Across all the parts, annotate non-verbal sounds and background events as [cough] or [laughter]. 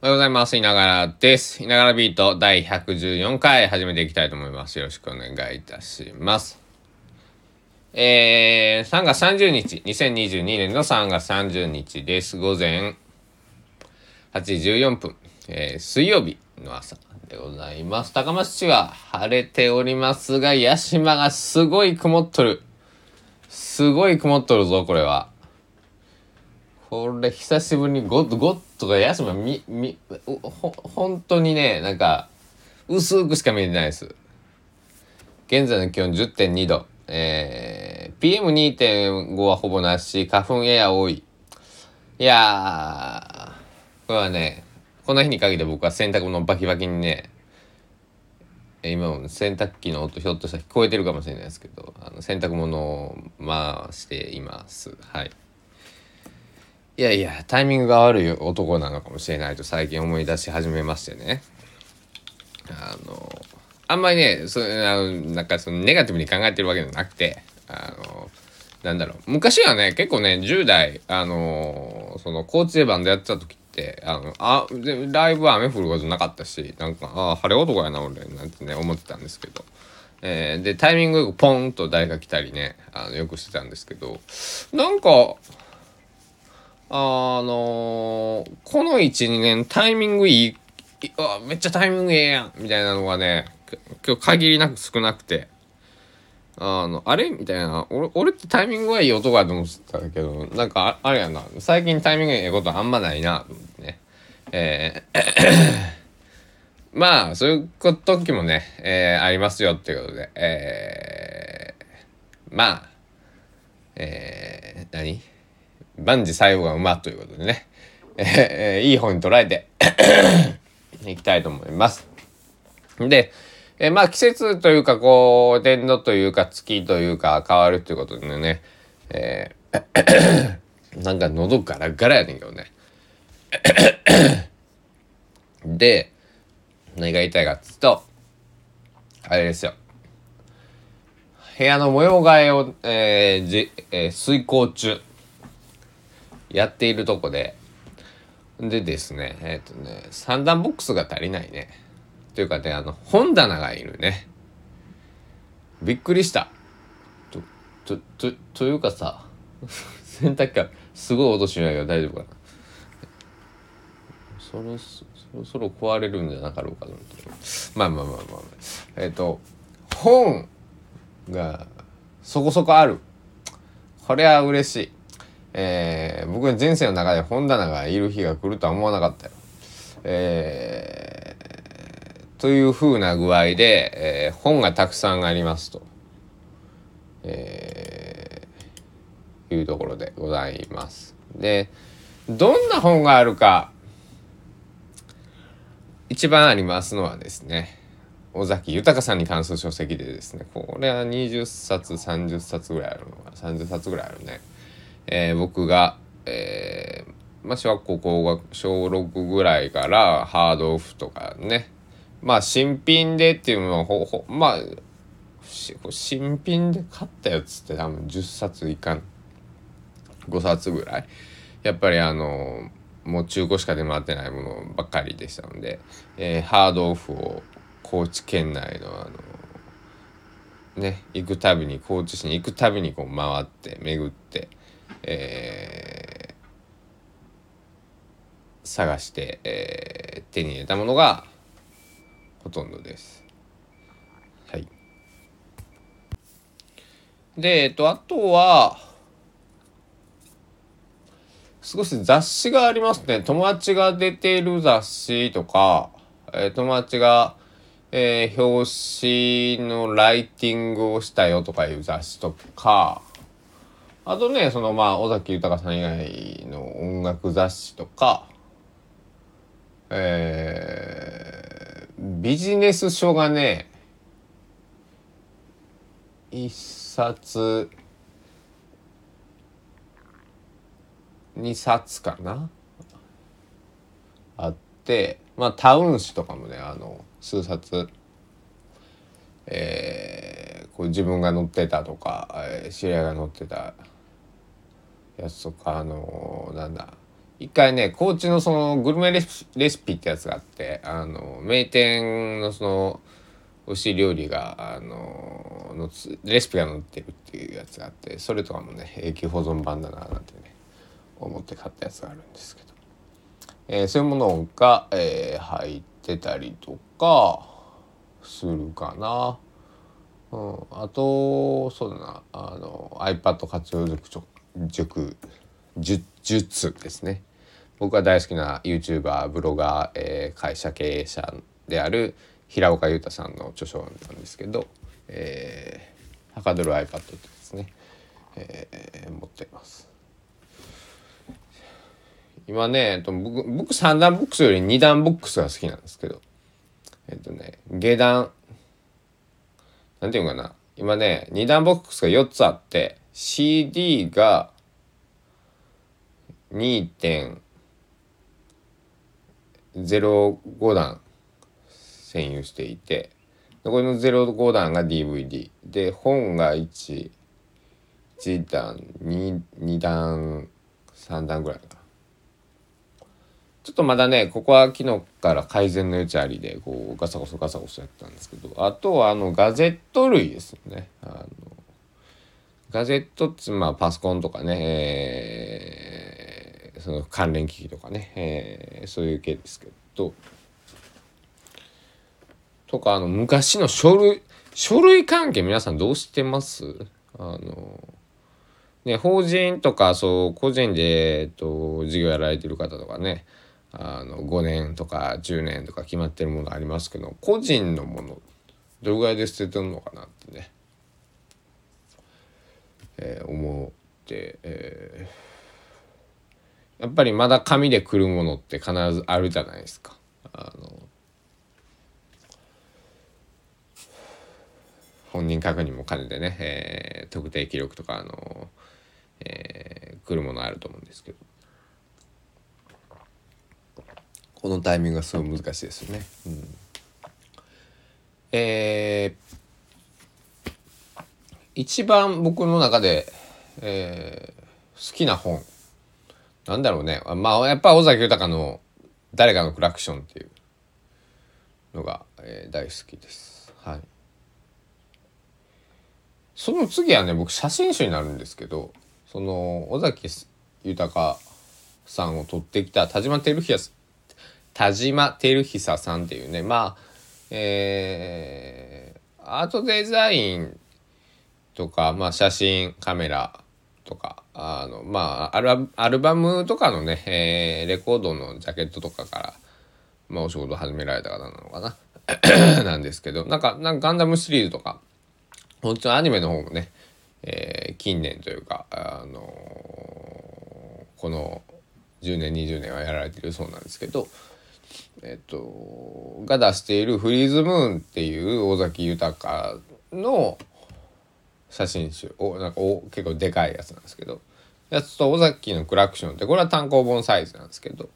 おはようございます。いながらです。いながらビート第114回始めていきたいと思います。よろしくお願いいたします。えー、3月30日、2022年の3月30日です。午前8時14分、えー、水曜日の朝でございます。高松市は晴れておりますが、屋島がすごい曇っとる。すごい曇っとるぞ、これは。これ久しぶりにゴッゴッとかヤシマみみほ本当にねなんか薄くしか見えてないです。現在の気温10.2度えー、PM2.5 はほぼなし。花粉エア多い。いやーこれはねこの日に限って僕は洗濯物バキバキにね今も洗濯機の音ひょっとしたら聞こえてるかもしれないですけどあの洗濯物を回しています。はい。いやいやタイミングが悪い男なのかもしれないと最近思い出し始めましてね。あのあんまりねそあのなんかそのネガティブに考えてるわけじゃなくてあのなんだろう。昔はね結構ね10代あのその交通でバンドやってた時ってあのあでライブは雨降ることなかったしなんかあ晴れ男やな俺なんてね思ってたんですけど。えー、でタイミングよくポンと誰か来たりねあのよくしてたんですけど。なんかあのー、この1、2年タイミングいい、あめっちゃタイミングええやんみたいなのがね、今日限りなく少なくて、あの、あれみたいな、俺、俺ってタイミングはいい男だと思ってたけど、なんかあ、あれやな、最近タイミングええことあんまないな、と思ってね。えー [coughs] まあ、そういう時もね、えー、ありますよっていうことで、えー、まあ、えー、何？万事最後が馬ということでね、えー、いい方に捉えて [coughs] いきたいと思います。で、えー、まあ季節というかこう天皇というか月というか変わるということでね、えー、[coughs] なんか喉ガラガラやねんけどね。[coughs] で何が言いたいかっつうとあれですよ。部屋の模様替えを、えーじえー、遂行中。やっているとこで、でですね、えっ、ー、とね、三段ボックスが足りないね。というかね、あの、本棚がいるね。びっくりした。と、と、と、というかさ、[laughs] 洗濯機がすごい音しないけど大丈夫かな。そろそろそろ壊れるんじゃなかろうかと思って。まあまあまあまあ、えっ、ー、と、本がそこそこある。これは嬉しい。えー、僕の人生の中で本棚がいる日が来るとは思わなかったよ。えー、というふうな具合で、えー、本がたくさんありますと、えー、いうところでございます。でどんな本があるか一番ありますのはですね尾崎豊さんに関する書籍でですねこれは20冊30冊ぐらいあるのか30冊ぐらいあるね。えー、僕が、えー、まあ、小学校高学小6ぐらいからハードオフとかね。まあ新品でっていうのはほほまあ新品で買ったやつって多分10冊いかん。5冊ぐらい。やっぱりあのもう中古しか出回ってないものばっかりでしたので、えー、ハードオフを高知県内のあのね行くたびに高知市に行くたびにこう回って巡ってえー、探して、えー、手に入れたものがほとんどです。はい。で、えっと、あとは、少し雑誌がありますね。友達が出てる雑誌とか、えー、友達が、えー、表紙のライティングをしたよとかいう雑誌とか、あとね、そのまあ、尾崎豊さん以外の音楽雑誌とか、えー、ビジネス書がね、一冊、二冊かなあって、まあ、タウン誌とかもね、あの、数冊、えー、こう自分が乗ってたとか、えー、知り合いが乗ってたやつとかあの、なんだ。一回ね高知のそのグルメレシピってやつがあってあの名店のその美味しい料理があののレシピが載ってるっていうやつがあってそれとかもね永久保存版だななんてね思って買ったやつがあるんですけど、えー、そういうものが、えー、入ってたりとかするかな。うん、あとそうだな。あの iPad 活用塾塾術ですね。僕が大好きな YouTuber ブロガー、えー、会社経営者である平岡裕太さんの著書なんですけど「えー、はかどる iPad」ってですね、えー、持っています。今ね、えっと、僕僕3段ボックスより2段ボックスが好きなんですけどえっとね下段なんていうかな。今ね2段ボックスが4つあって CD が2.05段占有していてこの05段が DVD で本が1 1段 2, 2段3段ぐらいかちょっとまだねここは昨日から改善の余地ありでこうガサゴソガサゴソやったんですけどあとはあのガジェット類ですよね。あのガジェットってまあパソコンとかね、えー、その関連機器とかね、えー、そういう系ですけど。とかあの昔の書類書類関係皆さんどうしてます？あのね法人とかそう個人で、えっと、事業やられてる方とかねあの5年とか10年とか決まってるものありますけど個人のものどれぐらいで捨ててるのかなってね、えー、思って、えー、やっぱりまだ紙でくるものって必ずあるじゃないですか。あの本人確認も兼ねてね、えー、特定記録とかあの、えー、来るものあると思うんですけどこのタイミングがすごい難しいですよね。うん、えー、一番僕の中で、えー、好きな本。なんだろうね。まあやっぱ尾崎豊の「誰かのクラクション」っていうのが、えー、大好きです。はい、その次はね僕写真集になるんですけどその尾崎豊さんを撮ってきた田島照久田島照久さんっていうねまあえー、アートデザインとか、まあ、写真カメラとかあのまあアルバムとかのね、えー、レコードのジャケットとかから、まあ、お仕事始められた方なのかな。[clears throat] なんですけどなんかなんかガンダムシリーズとか本当にアニメの方もね、えー、近年というか、あのー、この10年20年はやられてるそうなんですけどえっと、が出している「フリーズムーン」っていう尾崎豊の写真集。おなんかお結構でかいやつなんですけど。やつと尾崎の「クラクション」ってこれは単行本サイズなんですけど、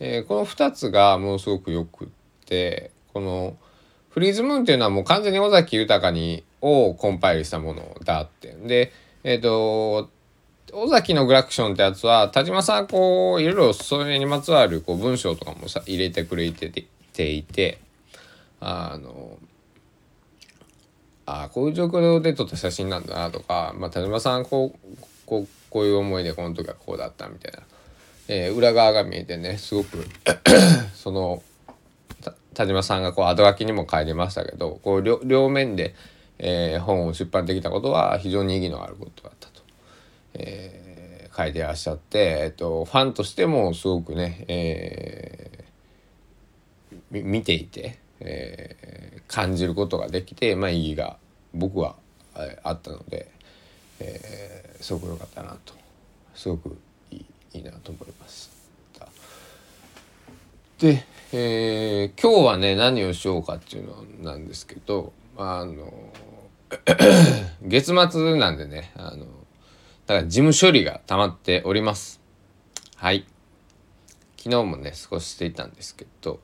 えー、この2つがものすごくよくってこの「フリーズムーン」っていうのはもう完全に尾崎豊にをコンパイルしたものだって。でえっ、ー、と尾崎のグラクションってやつは田島さんこういろいろそれにまつわるこう文章とかもさ入れてくれてていてあのあこういう状況で撮った写真なんだなとか、まあ、田島さんこうこうこういう思いでこの時はこうだったみたいな、えー、裏側が見えてねすごく [clears throat] その田島さんがこう後書きにも書いてましたけどこう両面で、えー、本を出版できたことは非常に意義のあることだったと。えー、書いてらっしゃって、えっと、ファンとしてもすごくね、えー、見ていて、えー、感じることができて、まあ、意義が僕はあったので、えー、すごく良かったなとすごくいいいいなと思いました。で、えー、今日はね何をしようかっていうのなんですけどあの [coughs] 月末なんでねあのだから事務処理が溜まっております。はい。昨日もね、少ししていたんですけど、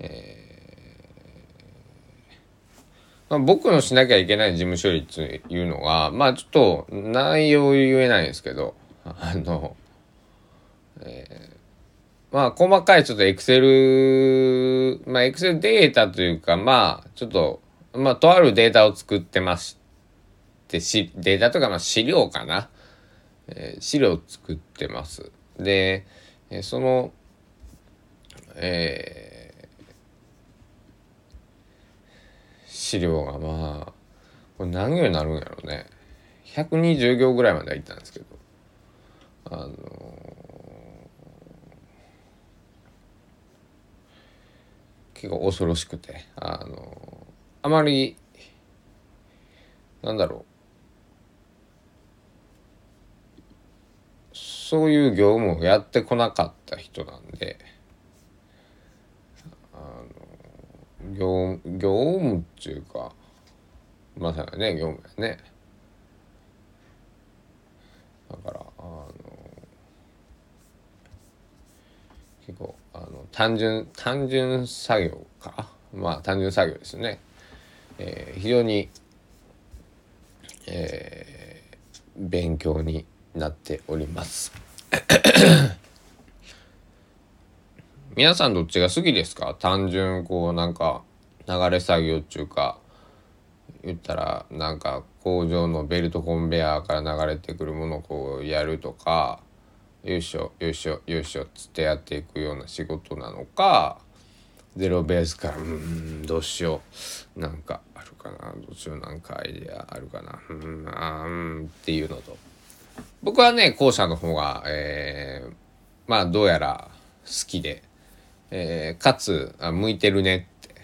えー、まあ、僕のしなきゃいけない事務処理っていうのが、まあちょっと内容言えないんですけど、あの、えまあ、細かいちょっとエクセル、まあ、エクセルデータというか、まあ、ちょっと、まあ、とあるデータを作ってまして、し、データとか、まあ、資料かな。えー、資料を作ってます。で、えその、えー、資料がまあ、これ何行になるんやろうね。120行ぐらいまではいったんですけど、あの結構恐ろしくて。あのあまりなんだろう。そういう業務をやってこなかった人なんであの業業務っていうかまさにね業務やね。だからあの結構あの単純単純作業か？まあ単純作業ですね、えー、非常に、えー、勉強になっております。皆さんどっちが好きですか？単純こうなんか流れ作業っていうか言ったらなんか工場のベルトコンベヤーから流れてくるものをこうやるとかよいしょよいしょよいしょっつってやっていくような仕事なのかゼロベースからうんどうしようなんかあるかなどうしようなんかアイデアあるかなうんあうんっていうのと。僕はね後者の方が、えー、まあどうやら好きで、えー、かつあ向いてるねって、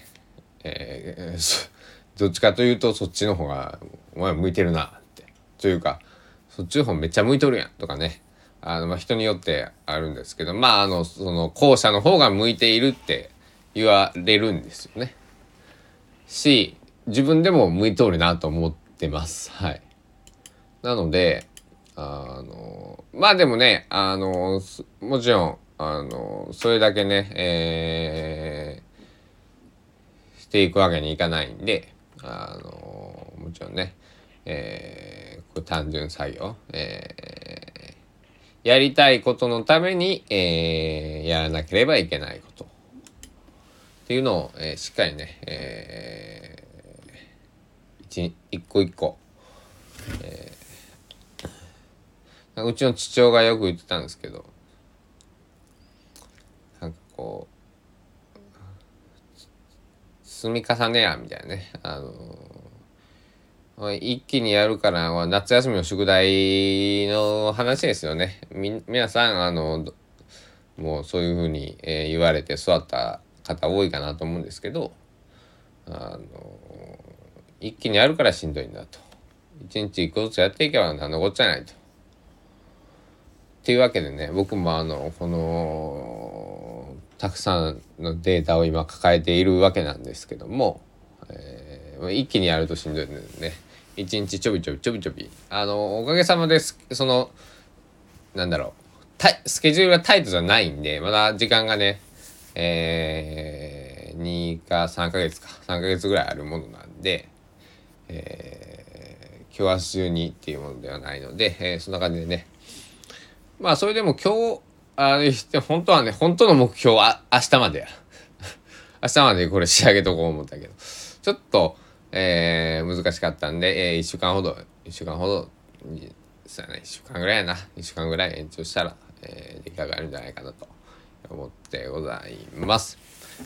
えー、どっちかというとそっちの方がお前向いてるなってというかそっちの方めっちゃ向いとるやんとかねあの、まあ、人によってあるんですけど、まあ、あの、その、後者の方が向いているって言われるんですよね。し、自分でも向いとるなと思ってます。はい。なので、あの、まあでもね、あの、もちろん、あの、それだけね、えー、していくわけにいかないんで、あの、もちろんね、えー、単純作業、えーやりたいことのために、えー、やらなければいけないこと。っていうのを、えー、しっかりね、えー、一個一個、えー、うちの父親がよく言ってたんですけどなんかこう積み重ねやみたいなねあの一気にやるから夏休みの宿題の話ですよね。み、皆さん、あの、もうそういうふうに、え、言われて育った方多いかなと思うんですけど、あの、一気にやるからしんどいんだと。一日一個ずつやっていけば何のこっちゃないと。っていうわけでね、僕もあの、この、たくさんのデータを今抱えているわけなんですけども、えー、一気にやるとしんどいのでね、一日ちょびちょびちょびちょび。あのおかげさまですそのなんだろう。スケジュールがタイトじゃないんでまだ時間がねえー、2か3か月か。3か月ぐらいあるものなんで、えー、今日明日中にっていうものではないので、えー、そんな感じでね。まあそれでも今日あ本当はね本当の目標は明日までや。[laughs] 明日までこれ仕上げとこう思ったけど。ちょっとえー、難しかったんで、えー、1週間ほど、1週間ほど、そうやね、1週間ぐらいやな、1週間ぐらい延長したら、えー、出来上がるんじゃないかなと。思ってございます。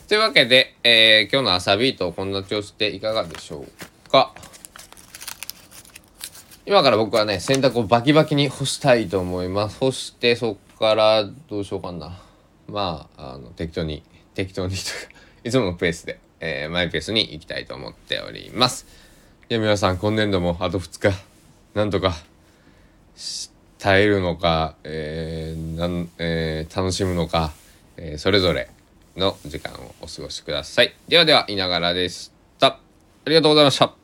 というわけで、えー、今日の朝ビートをこんな調子でいかがでしょうか。今から僕はね、洗濯をバキバキに干したいと思います。干して、そっからどうしようかな。まあ、あの、適当に、適当にい、[laughs] つものペースでえー、マイペースに行きたいと思っております。いや、皆さん、今年度もあと2日、なんとか、耐えるのか、えーなんえー、楽しむのか、えー、それぞれの時間をお過ごしください。ではでは、いながらでした。ありがとうございました。